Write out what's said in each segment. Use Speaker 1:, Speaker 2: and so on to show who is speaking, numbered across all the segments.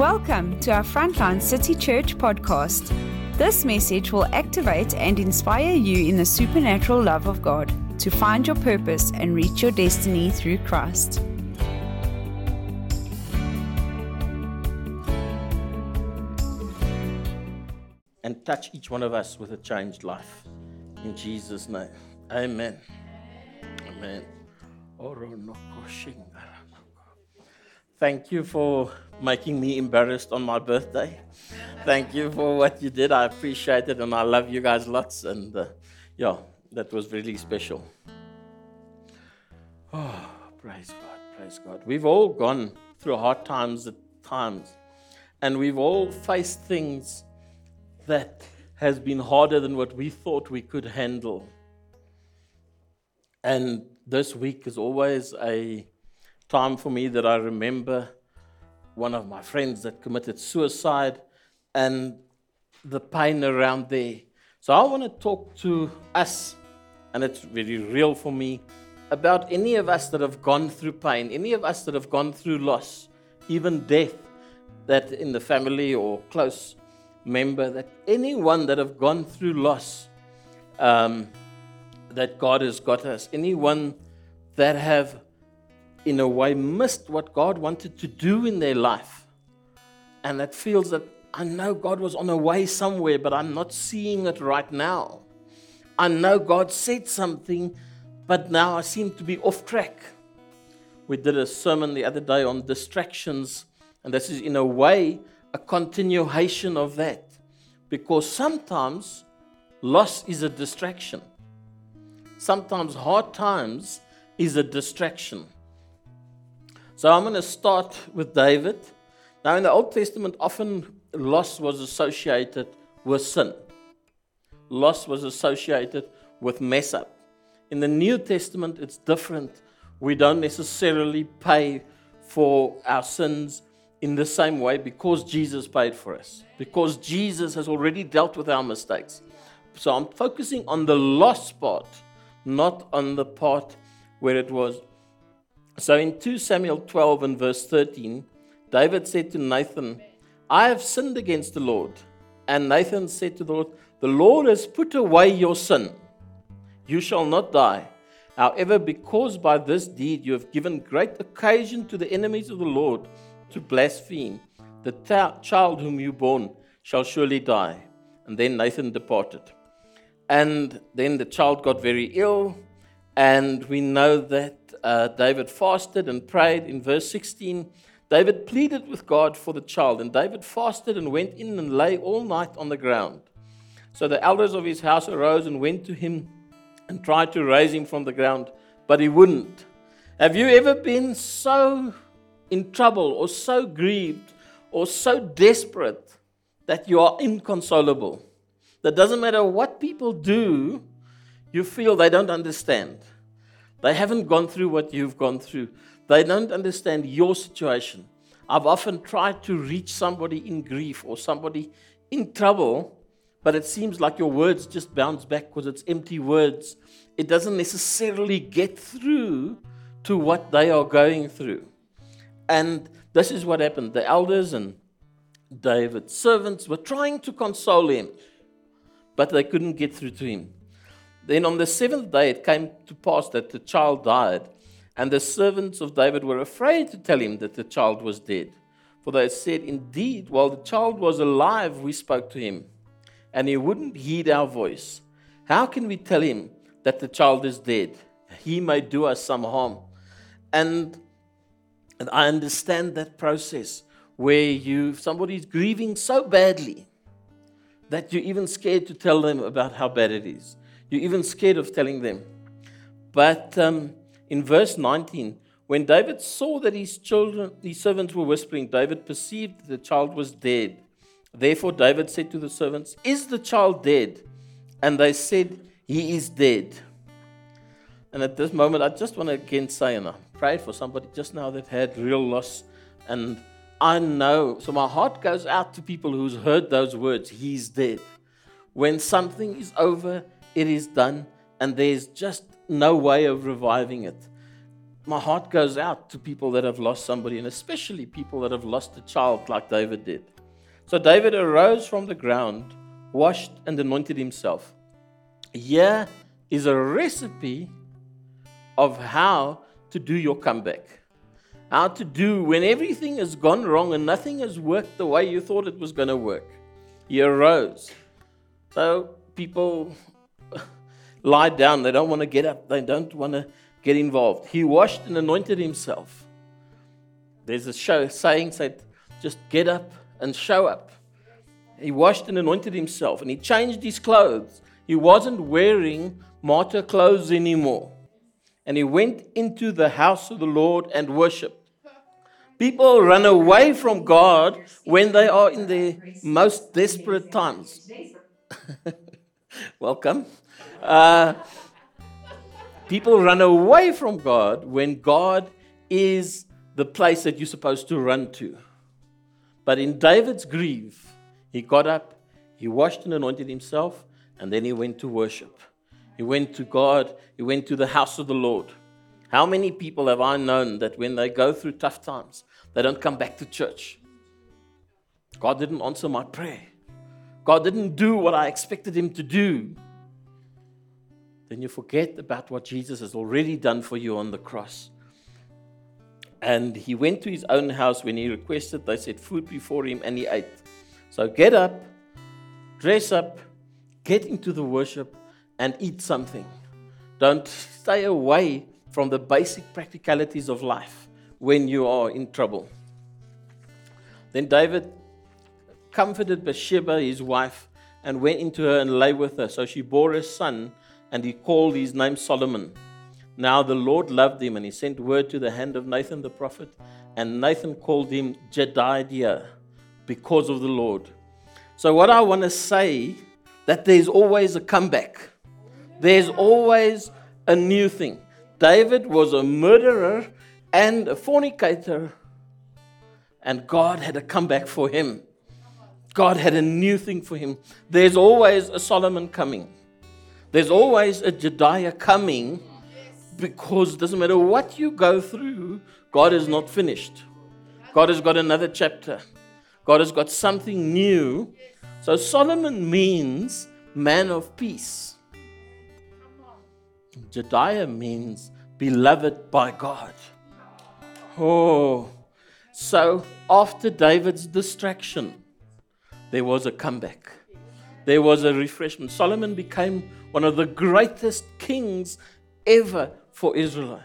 Speaker 1: Welcome to our Frontline City Church podcast. This message will activate and inspire you in the supernatural love of God to find your purpose and reach your destiny through Christ.
Speaker 2: and touch each one of us with a changed life. In Jesus' name. Amen. Amen. Thank you for making me embarrassed on my birthday. Thank you for what you did. I appreciate it and I love you guys lots. And uh, yeah, that was really special. Oh, praise God, praise God. We've all gone through hard times at times, and we've all faced things that has been harder than what we thought we could handle. And this week is always a time for me that I remember one of my friends that committed suicide and the pain around there. So I want to talk to us, and it's very real for me, about any of us that have gone through pain, any of us that have gone through loss, even death, that in the family or close member, that anyone that have gone through loss, um, that God has got us, anyone that have, in a way, missed what God wanted to do in their life, and that feels that I know God was on a way somewhere, but I'm not seeing it right now. I know God said something, but now I seem to be off track. We did a sermon the other day on distractions, and this is, in a way, a continuation of that. Because sometimes loss is a distraction. Sometimes hard times is a distraction. So I'm going to start with David. Now, in the Old Testament, often loss was associated with sin, loss was associated with mess up. In the New Testament, it's different. We don't necessarily pay for our sins in the same way because Jesus paid for us, because Jesus has already dealt with our mistakes. So I'm focusing on the loss part, not on the part where it was. So in 2 Samuel 12 and verse 13, David said to Nathan, I have sinned against the Lord. And Nathan said to the Lord, The Lord has put away your sin. You shall not die. However, because by this deed you have given great occasion to the enemies of the Lord to blaspheme. The ta- child whom you born shall surely die. And then Nathan departed. And then the child got very ill, and we know that uh, David fasted and prayed. In verse 16, David pleaded with God for the child, and David fasted and went in and lay all night on the ground. So the elders of his house arose and went to him and tried to raise him from the ground, but he wouldn't. Have you ever been so in trouble or so grieved or so desperate that you are inconsolable. That doesn't matter what people do, you feel they don't understand. They haven't gone through what you've gone through. They don't understand your situation. I've often tried to reach somebody in grief or somebody in trouble, but it seems like your words just bounce back because it's empty words. It doesn't necessarily get through to what they are going through. And this is what happened. The elders and David's servants were trying to console him, but they couldn't get through to him. Then on the seventh day, it came to pass that the child died, and the servants of David were afraid to tell him that the child was dead. For they said, Indeed, while the child was alive, we spoke to him, and he wouldn't heed our voice. How can we tell him that the child is dead? He may do us some harm. And and I understand that process where you somebody's grieving so badly that you're even scared to tell them about how bad it is. You're even scared of telling them. But um, in verse 19, when David saw that his children, his servants were whispering, David perceived that the child was dead. Therefore, David said to the servants, Is the child dead? And they said, He is dead. And at this moment, I just want to again say, and I prayed for somebody just now that had real loss. And I know, so my heart goes out to people who's heard those words, He's dead. When something is over, it is done, and there's just no way of reviving it. my heart goes out to people that have lost somebody, and especially people that have lost a child like David did. So David arose from the ground, washed, and anointed himself. Here is a recipe of how to do your comeback. How to do when everything has gone wrong and nothing has worked the way you thought it was going to work. He arose. So people lie down. They don't want to get up. They don't want to get involved. He washed and anointed himself. There's a show saying said, just get up and show up. He washed and anointed himself and he changed his clothes. He wasn't wearing martyr clothes anymore. And he went into the house of the Lord and worshiped. People run away from God when they are in their most desperate times. Welcome. Uh, people run away from God when God is the place that you're supposed to run to. But in David's grief, he got up, he washed and anointed himself, and then he went to worship. He went to God, he went to the house of the Lord. How many people have I known that when they go through tough times, they don't come back to church? God didn't answer my prayer. God didn't do what I expected him to do then you forget about what Jesus has already done for you on the cross. And he went to his own house when he requested, they set food before him and he ate. So get up, dress up, get into the worship, and eat something. Don't stay away from the basic practicalities of life when you are in trouble. Then David comforted Bathsheba, his wife, and went into her and lay with her. So she bore a son and he called his name Solomon. Now the Lord loved him, and he sent word to the hand of Nathan the prophet, and Nathan called him Jedidiah because of the Lord. So what I want to say that there's always a comeback. There's always a new thing. David was a murderer and a fornicator, and God had a comeback for him. God had a new thing for him. There's always a Solomon coming. There's always a Jediah coming because it doesn't matter what you go through, God is not finished. God has got another chapter. God has got something new. So Solomon means man of peace. Jediah means beloved by God. Oh, so after David's distraction, there was a comeback. There was a refreshment. Solomon became one of the greatest kings ever for Israel.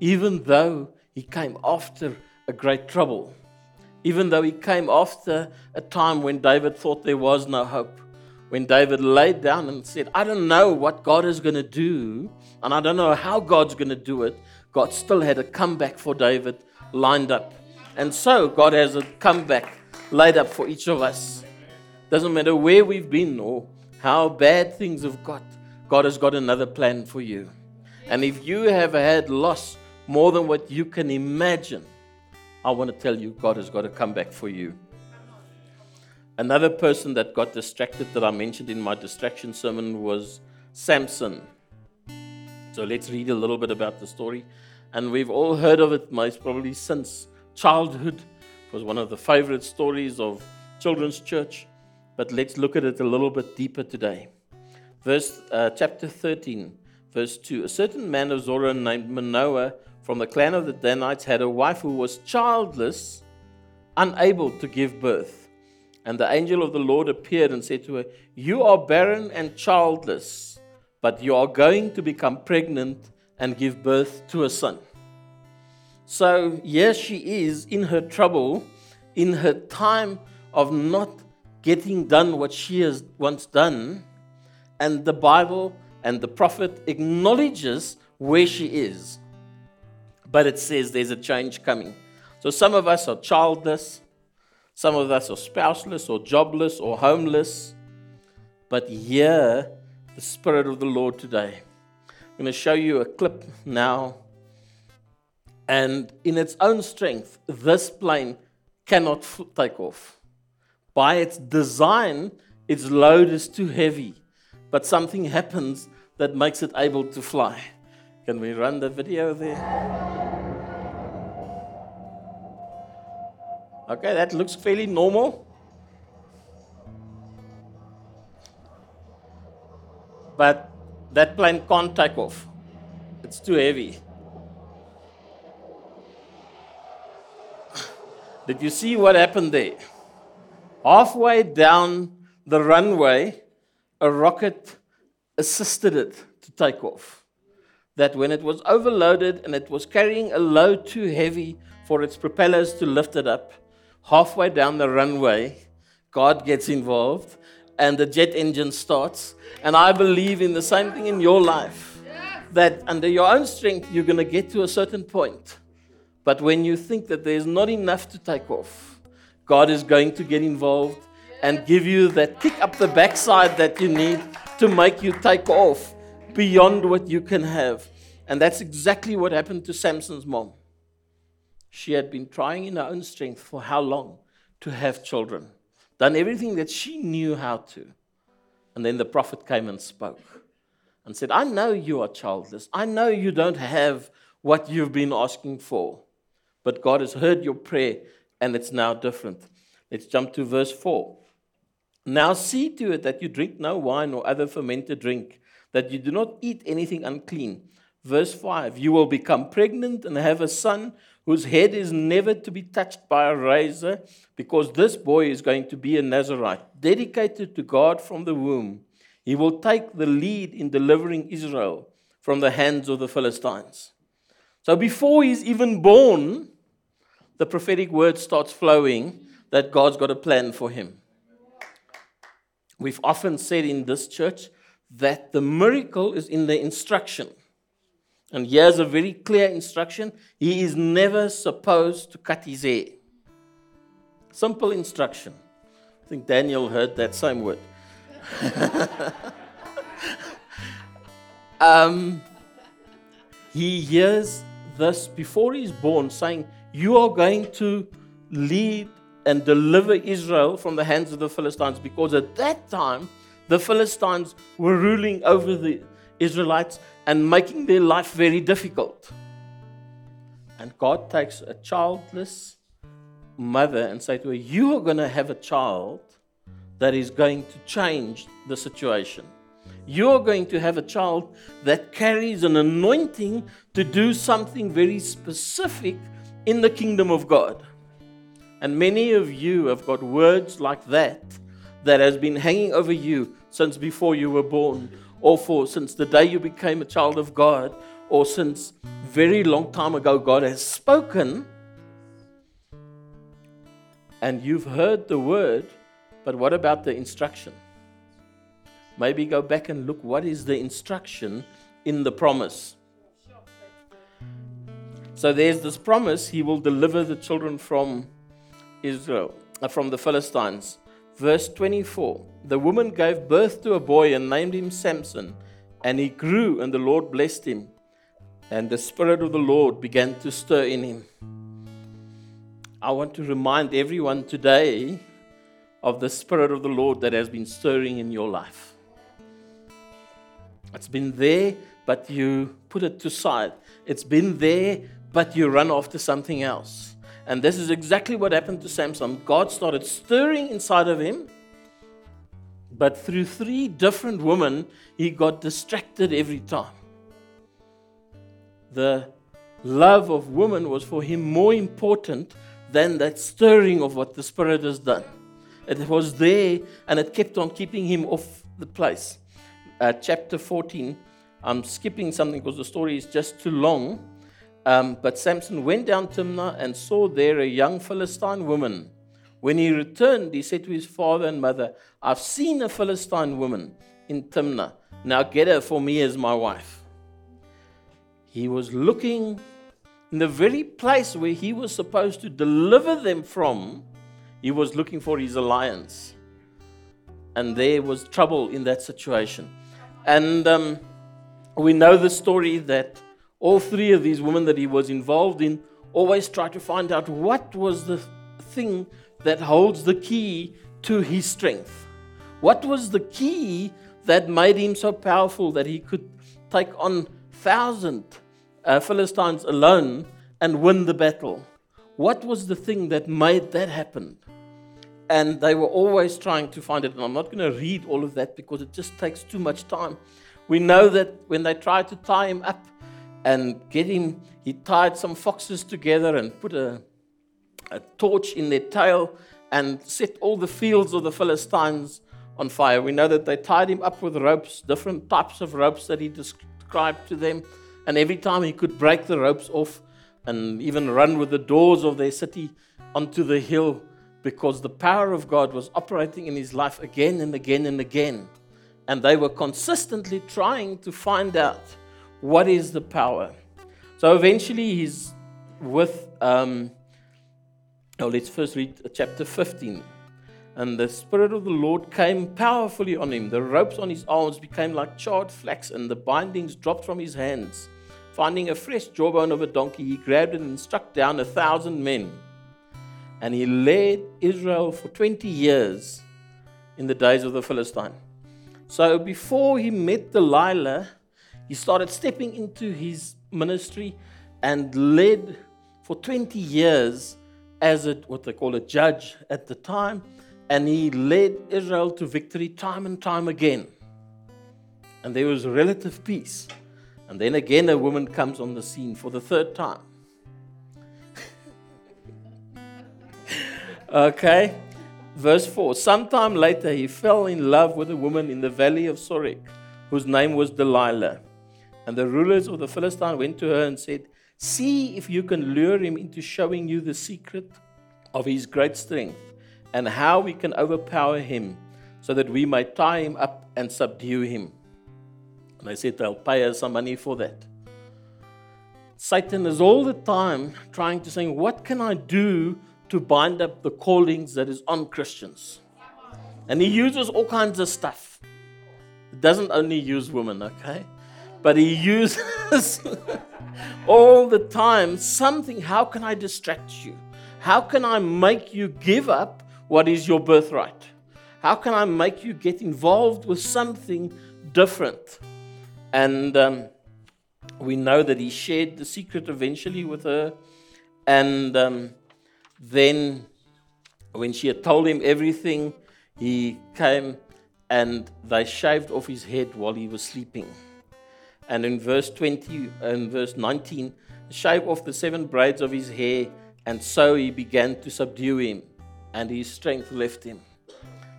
Speaker 2: Even though he came after a great trouble, even though he came after a time when David thought there was no hope, when David laid down and said, I don't know what God is going to do, and I don't know how God's going to do it, God still had a comeback for David lined up. And so God has a comeback laid up for each of us. Doesn't matter where we've been or how bad things have got, God has got another plan for you. And if you have had loss more than what you can imagine, I want to tell you, God has got to come back for you. Another person that got distracted that I mentioned in my distraction sermon was Samson. So let's read a little bit about the story. And we've all heard of it, most probably since childhood. It was one of the favorite stories of children's church but let's look at it a little bit deeper today. Verse uh, chapter 13, verse 2. A certain man of Zorah named Manoah from the clan of the Danites had a wife who was childless, unable to give birth. And the angel of the Lord appeared and said to her, You are barren and childless, but you are going to become pregnant and give birth to a son. So, yes, she is in her trouble, in her time of not getting done what she has once done, and the Bible and the prophet acknowledges where she is. But it says there's a change coming. So some of us are childless, some of us are spouseless or jobless or homeless. But hear the Spirit of the Lord today. I'm going to show you a clip now. And in its own strength, this plane cannot take off. By its design, its load is too heavy, but something happens that makes it able to fly. Can we run the video there? Okay, that looks fairly normal. But that plane can't take off, it's too heavy. Did you see what happened there? Halfway down the runway, a rocket assisted it to take off. That when it was overloaded and it was carrying a load too heavy for its propellers to lift it up, halfway down the runway, God gets involved and the jet engine starts. And I believe in the same thing in your life that under your own strength, you're going to get to a certain point but when you think that there's not enough to take off, God is going to get involved and give you that kick up the backside that you need to make you take off beyond what you can have. And that's exactly what happened to Samson's mom. She had been trying in her own strength for how long to have children, done everything that she knew how to. And then the prophet came and spoke and said, I know you are childless. I know you don't have what you've been asking for. But God has heard your prayer and it's now different. Let's jump to verse 4. Now see to it that you drink no wine or other fermented drink, that you do not eat anything unclean. Verse 5 You will become pregnant and have a son whose head is never to be touched by a razor, because this boy is going to be a Nazarite, dedicated to God from the womb. He will take the lead in delivering Israel from the hands of the Philistines. So before he's even born, the prophetic word starts flowing that God's got a plan for him. We've often said in this church that the miracle is in the instruction. And here's a very clear instruction He is never supposed to cut his hair. Simple instruction. I think Daniel heard that same word. um, he hears this before he's born, saying, You are going to lead and deliver Israel from the hands of the Philistines, because at that time, the Philistines were ruling over the Israelites and making their life very difficult. And God takes a childless mother and say to her, You are going to have a child that is going to change the situation you're going to have a child that carries an anointing to do something very specific in the kingdom of God. And many of you have got words like that that has been hanging over you since before you were born, or for since the day you became a child of God, or since very long time ago God has spoken. And you've heard the word, but what about the instruction? maybe go back and look what is the instruction in the promise. So there's this promise he will deliver the children from Israel, uh, from the Philistines. Verse 24 The woman gave birth to a boy and named him Samson, and he grew, and the Lord blessed him. And the Spirit of the Lord began to stir in him. I want to remind everyone today of the Spirit of the Lord that has been stirring in your life. It's been there, but you put it to side. It's been there, but you run after something else. And this is exactly what happened to Samson. God started stirring inside of him, but through three different women, he got distracted every time. The love of woman was for him more important than that stirring of what the Spirit has done. It was there and it kept on keeping him off the place uh, chapter 14. I'm skipping something because the story is just too long. Um, but Samson went down Timnah and saw there a young Philistine woman. When he returned, he said to his father and mother, I've seen a Philistine woman in Timnah. Now get her for me as my wife. He was looking in the very place where he was supposed to deliver them from, he was looking for his alliance. And there was trouble in that situation. And um, we know the story that all three of these women that he was involved in always tried to find out what was the thing that holds the key to his strength. What was the key that made him so powerful that he could take on thousand uh, Philistines alone and win the battle. What was the thing that made that happen? And they were always trying to find it. And I'm not going to read all of that because it just takes too much time. We know that when they tried to tie him up and get him, he tied some foxes together and put a, a torch in their tail and set all the fields of the Philistines on fire. We know that they tied him up with ropes, different types of ropes that he described to them. And every time he could break the ropes off and even run with the doors of their city onto the hill because the power of God was operating in his life again and again and again. And they were consistently trying to find out what is the power. So eventually he's with, um, oh, let's first read chapter 15. And the Spirit of the Lord came powerfully on him. The ropes on his arms became like charred flax, and the bindings dropped from his hands. Finding a fresh jawbone of a donkey, he grabbed it and struck down a thousand men. And he led Israel for 20 years in the days of the Philistine. So before he met Delilah, he started stepping into his ministry and led for 20 years as a, what they call a judge at the time and he led Israel to victory time and time again. And there was relative peace. And then again, a woman comes on the scene for the third time. okay, verse 4 Sometime later, he fell in love with a woman in the valley of Sorek, whose name was Delilah. And the rulers of the Philistines went to her and said, See if you can lure him into showing you the secret of his great strength and how we can overpower him so that we might tie him up and subdue him. And I said, They'll pay us some money for that. Satan is all the time trying to say, What can I do to bind up the callings that is on Christians? And he uses all kinds of stuff. He doesn't only use women, okay? But he uses all the time something. How can I distract you? How can I make you give up what is your birthright? How can I make you get involved with something different? And um, we know that he shared the secret eventually with her. And um, then, when she had told him everything, he came and they shaved off his head while he was sleeping. And in verse 20 and verse 19, shave off the seven braids of his hair, and so he began to subdue him and his strength left him.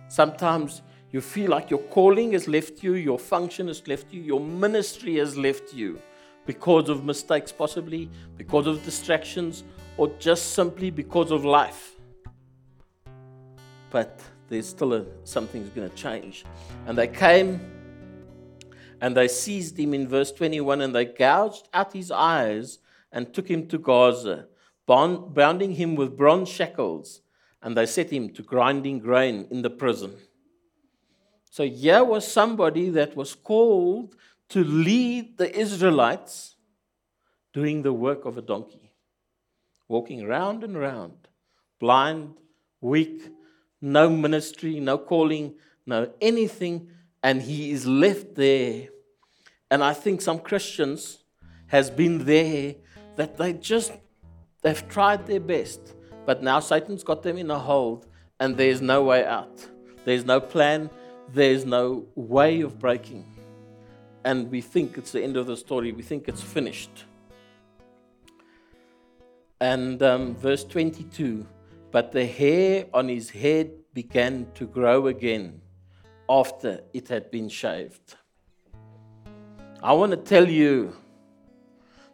Speaker 2: Sometimes you feel like your calling has left you, your function has left you, your ministry has left you because of mistakes, possibly because of distractions, or just simply because of life. But there's still a, something's going to change. And they came and they seized him in verse 21 and they gouged out his eyes and took him to Gaza, bounding him with bronze shackles and they set him to grinding grain in the prison. So here was somebody that was called to lead the Israelites doing the work of a donkey, walking round and round, blind, weak, no ministry, no calling, no anything, and he is left there. And I think some Christians has been there that they just they've tried their best but now Satan's got them in a hold, and there's no way out. There's no plan, there's no way of breaking. And we think it's the end of the story, we think it's finished. And um, verse 22 But the hair on his head began to grow again after it had been shaved. I want to tell you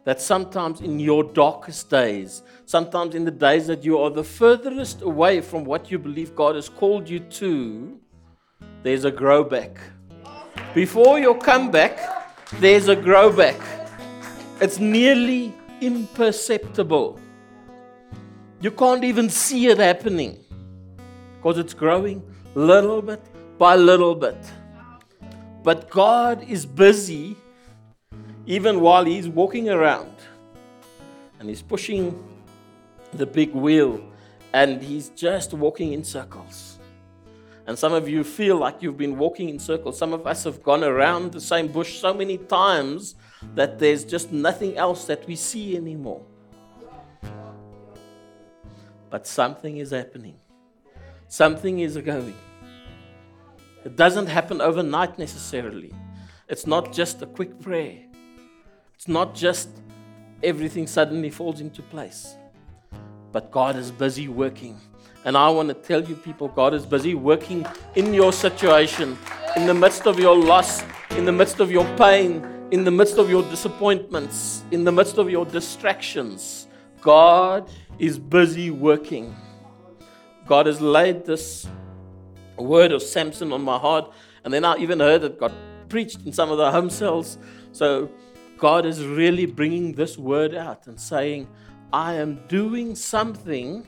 Speaker 2: that sometimes in your darkest days, sometimes in the days that you are the furthest away from what you believe God has called you to, there's a grow back. Before your comeback, there's a grow back. It's nearly imperceptible. You can't even see it happening because it's growing little bit by little bit. But God is busy even while he's walking around and he's pushing the big wheel and he's just walking in circles. And some of you feel like you've been walking in circles. Some of us have gone around the same bush so many times that there's just nothing else that we see anymore. But something is happening, something is going. It doesn't happen overnight necessarily. It's not just a quick prayer, it's not just everything suddenly falls into place. But God is busy working. And I want to tell you, people, God is busy working in your situation, in the midst of your loss, in the midst of your pain, in the midst of your disappointments, in the midst of your distractions. God is busy working. God has laid this word of Samson on my heart, and then I even heard it got preached in some of the home cells. So God is really bringing this word out and saying, I am doing something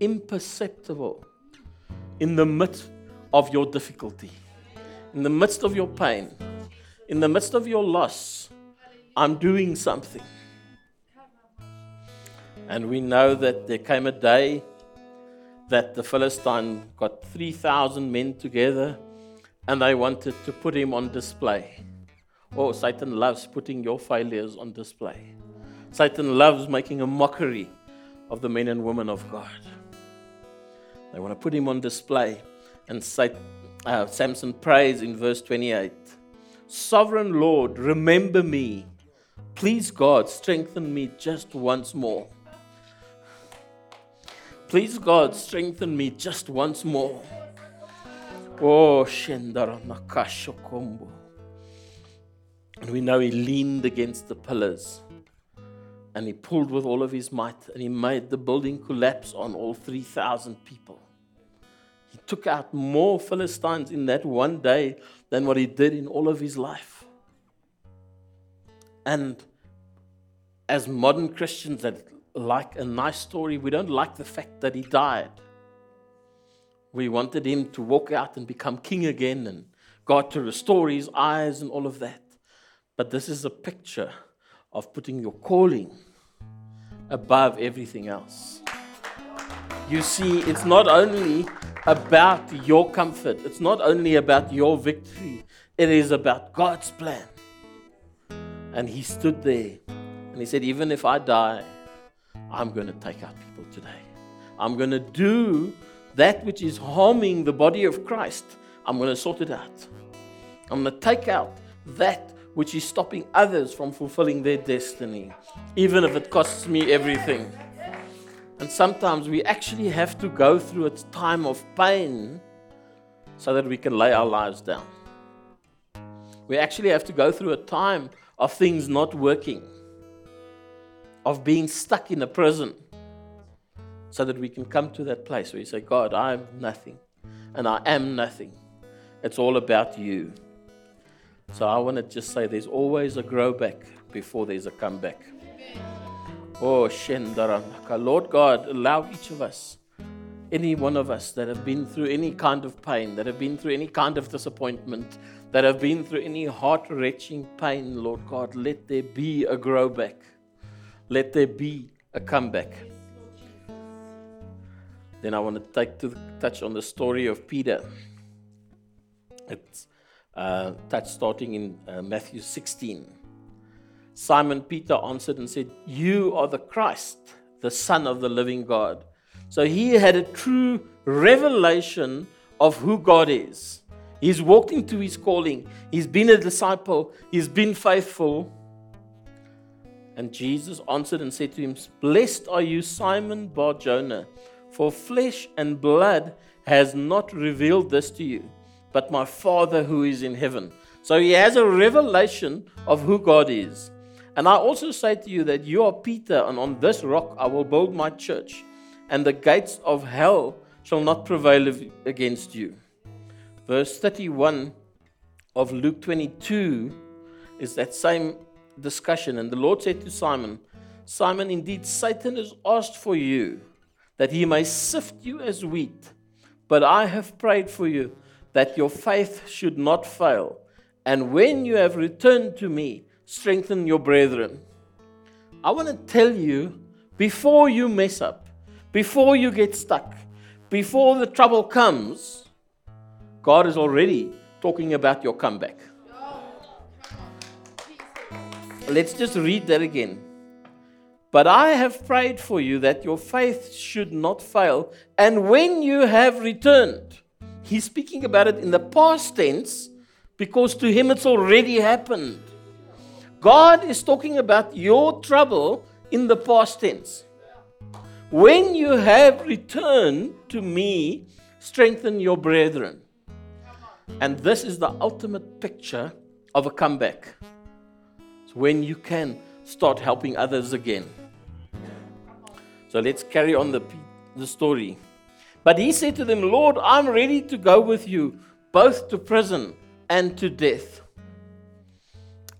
Speaker 2: imperceptible in the midst of your difficulty, in the midst of your pain, in the midst of your loss. I'm doing something. And we know that there came a day that the Philistine got 3,000 men together and they wanted to put him on display. Oh, Satan loves putting your failures on display. Satan loves making a mockery of the men and women of God. They want to put him on display. And Satan, uh, Samson prays in verse 28 Sovereign Lord, remember me. Please, God, strengthen me just once more. Please, God, strengthen me just once more. Oh, Shendara Nakasho Kombo. And we know he leaned against the pillars and he pulled with all of his might and he made the building collapse on all 3,000 people. He took out more Philistines in that one day than what he did in all of his life. And as modern Christians that like a nice story, we don't like the fact that he died. We wanted him to walk out and become king again and God to restore his eyes and all of that. But this is a picture of putting your calling above everything else. You see, it's not only about your comfort, it's not only about your victory, it is about God's plan. And he stood there and he said, Even if I die, I'm going to take out people today. I'm going to do that which is harming the body of Christ. I'm going to sort it out. I'm going to take out that which is stopping others from fulfilling their destiny, even if it costs me everything. And sometimes we actually have to go through a time of pain so that we can lay our lives down. We actually have to go through a time of things not working, of being stuck in a prison, so that we can come to that place where you say, God, I'm nothing and I am nothing. It's all about you. So I want to just say there's always a grow back before there's a comeback. Oh, Shendaranaka. Lord God, allow each of us, any one of us that have been through any kind of pain, that have been through any kind of disappointment, that have been through any heart wrenching pain, Lord God, let there be a grow back. Let there be a comeback. Then I want to take to touch on the story of Peter. It's uh, touch starting in uh, Matthew 16. Simon Peter answered and said, You are the Christ, the Son of the living God. So he had a true revelation of who God is. He's walked into his calling, he's been a disciple, he's been faithful. And Jesus answered and said to him, Blessed are you, Simon Bar Jonah, for flesh and blood has not revealed this to you but my Father who is in heaven. So he has a revelation of who God is. And I also say to you that you are Peter, and on this rock I will build my church, and the gates of hell shall not prevail against you. Verse 31 of Luke 22 is that same discussion. And the Lord said to Simon, Simon, indeed, Satan has asked for you that he may sift you as wheat, but I have prayed for you that your faith should not fail. And when you have returned to me, strengthen your brethren. I want to tell you before you mess up, before you get stuck, before the trouble comes, God is already talking about your comeback. let's just read that again. But I have prayed for you that your faith should not fail. And when you have returned, he's speaking about it in the past tense because to him it's already happened. God is talking about your trouble in the past tense. When you have returned to me, strengthen your brethren. And this is the ultimate picture of a comeback. It's when you can start helping others again. So let's carry on the, the story. But he said to them, Lord, I'm ready to go with you, both to prison and to death.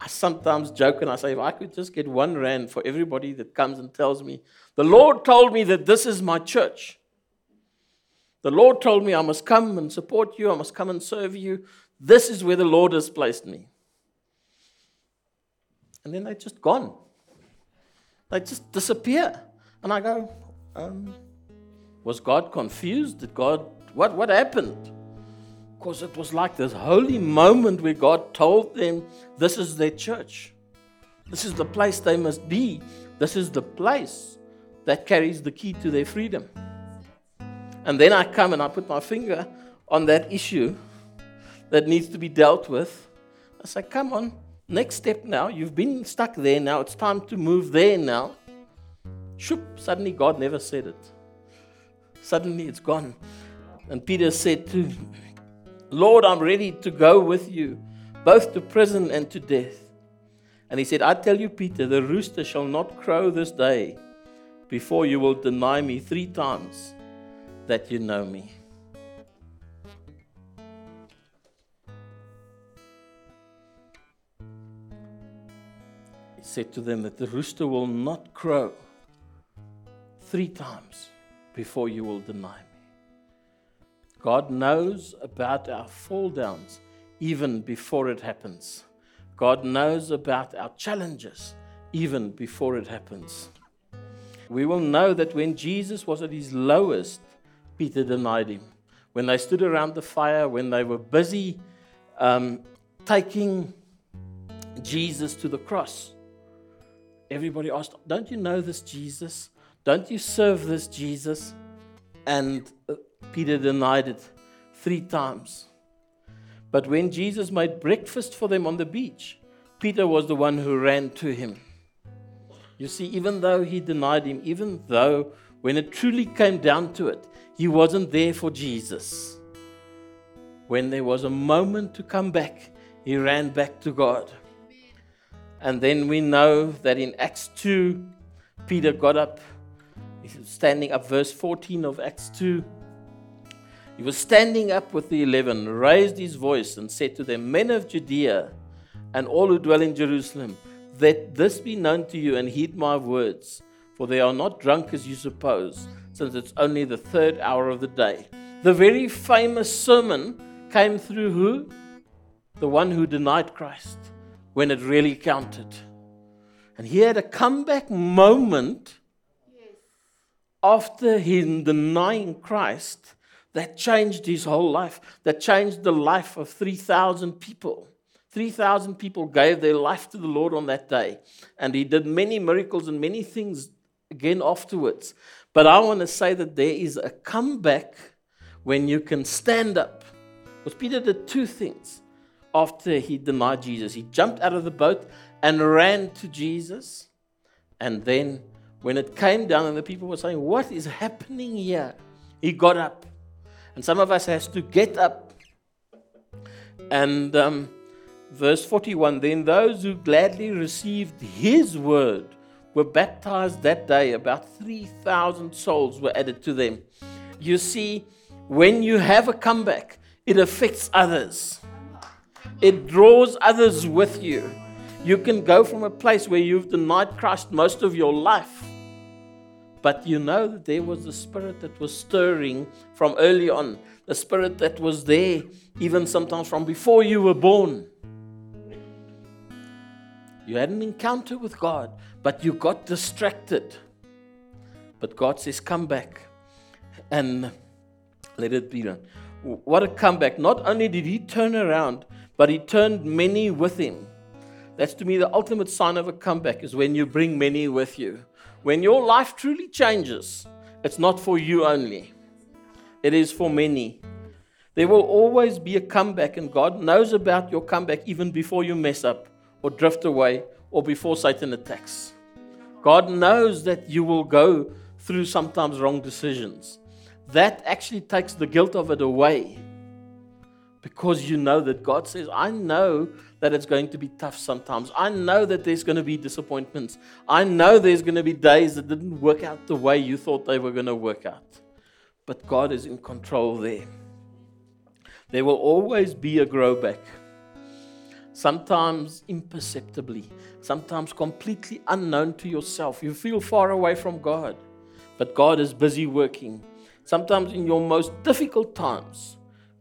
Speaker 2: I sometimes joke and I say, if I could just get one rand for everybody that comes and tells me, the Lord told me that this is my church. The Lord told me I must come and support you, I must come and serve you. This is where the Lord has placed me. And then they're just gone. They just disappear. And I go, um, was God confused? Did God, what, what happened? Because it was like this holy moment where God told them, this is their church. This is the place they must be. This is the place that carries the key to their freedom. And then I come and I put my finger on that issue that needs to be dealt with. I say, come on, next step now. You've been stuck there now. It's time to move there now. Shoop, suddenly God never said it. Suddenly it's gone. And Peter said to him, Lord, I'm ready to go with you, both to prison and to death. And he said, I tell you, Peter, the rooster shall not crow this day before you will deny me three times that you know me. He said to them that the rooster will not crow three times before you will deny me. God knows about our fall downs even before it happens. God knows about our challenges even before it happens. We will know that when Jesus was at his lowest, Peter denied him. When they stood around the fire, when they were busy um, taking Jesus to the cross, everybody asked, Don't you know this Jesus? Don't you serve this Jesus? And uh, Peter denied it three times. But when Jesus made breakfast for them on the beach, Peter was the one who ran to him. You see, even though he denied him, even though when it truly came down to it, he wasn't there for Jesus. When there was a moment to come back, he ran back to God. And then we know that in Acts 2, Peter got up, standing up, verse 14 of Acts 2. He was standing up with the eleven, raised his voice, and said to them, Men of Judea and all who dwell in Jerusalem, let this be known to you and heed my words, for they are not drunk as you suppose, since it's only the third hour of the day. The very famous sermon came through who? The one who denied Christ when it really counted. And he had a comeback moment after him denying Christ that changed his whole life, that changed the life of 3,000 people. 3,000 people gave their life to the Lord on that day. And he did many miracles and many things again afterwards. But I want to say that there is a comeback when you can stand up. Because Peter did two things after he denied Jesus. He jumped out of the boat and ran to Jesus. And then when it came down and the people were saying, What is happening here? He got up and some of us has to get up. And um, verse 41 Then those who gladly received his word were baptized that day. About 3,000 souls were added to them. You see, when you have a comeback, it affects others, it draws others with you. You can go from a place where you've denied Christ most of your life but you know that there was a spirit that was stirring from early on, a spirit that was there even sometimes from before you were born. You had an encounter with God, but you got distracted. But God says, Come back and let it be done. What a comeback. Not only did he turn around, but he turned many with him. That's to me the ultimate sign of a comeback is when you bring many with you. When your life truly changes, it's not for you only, it is for many. There will always be a comeback, and God knows about your comeback even before you mess up or drift away or before Satan attacks. God knows that you will go through sometimes wrong decisions. That actually takes the guilt of it away because you know that God says, I know that it's going to be tough sometimes. I know that there's going to be disappointments. I know there's going to be days that didn't work out the way you thought they were going to work out. But God is in control there. There will always be a grow back. Sometimes imperceptibly, sometimes completely unknown to yourself. You feel far away from God, but God is busy working. Sometimes in your most difficult times,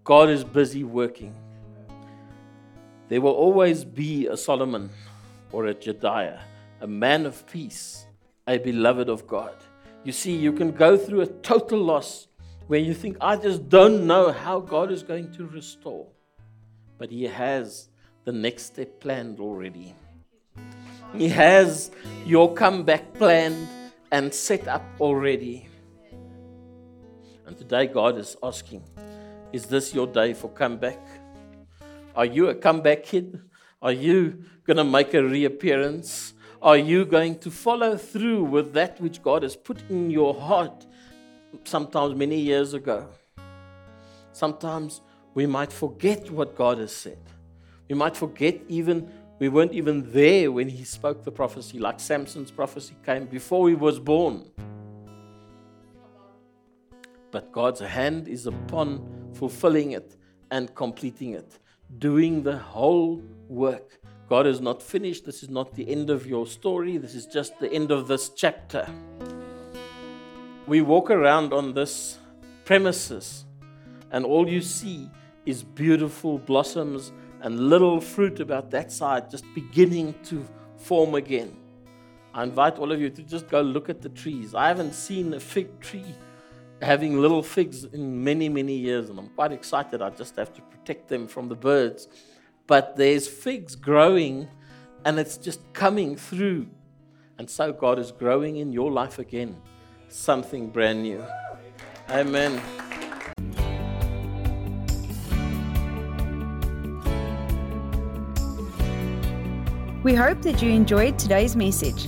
Speaker 2: God is busy working. There will always be a Solomon or a Jedidiah, a man of peace, a beloved of God. You see, you can go through a total loss where you think, I just don't know how God is going to restore. But He has the next step planned already. He has your comeback planned and set up already. And today, God is asking, Is this your day for comeback? Are you a comeback kid? Are you going to make a reappearance? Are you going to follow through with that which God has put in your heart sometimes many years ago? Sometimes we might forget what God has said. We might forget even we weren't even there when he spoke the prophecy, like Samson's prophecy came before he was born. But God's hand is upon fulfilling it and completing it doing the whole work. God is not finished. This is not the end of your story. This is just the end of this chapter. We walk around on this premises, and all you see is beautiful blossoms and little fruit about that side just beginning to form again. I invite all of you to just go look at the trees. I haven't seen a fig tree having little figs in many, many years, and I'm quite excited. I just have to protect them from the birds. But there's figs growing, and it's just coming through. And so God is growing in your life again, something brand new. Amen.
Speaker 1: We hope that you enjoyed today's message.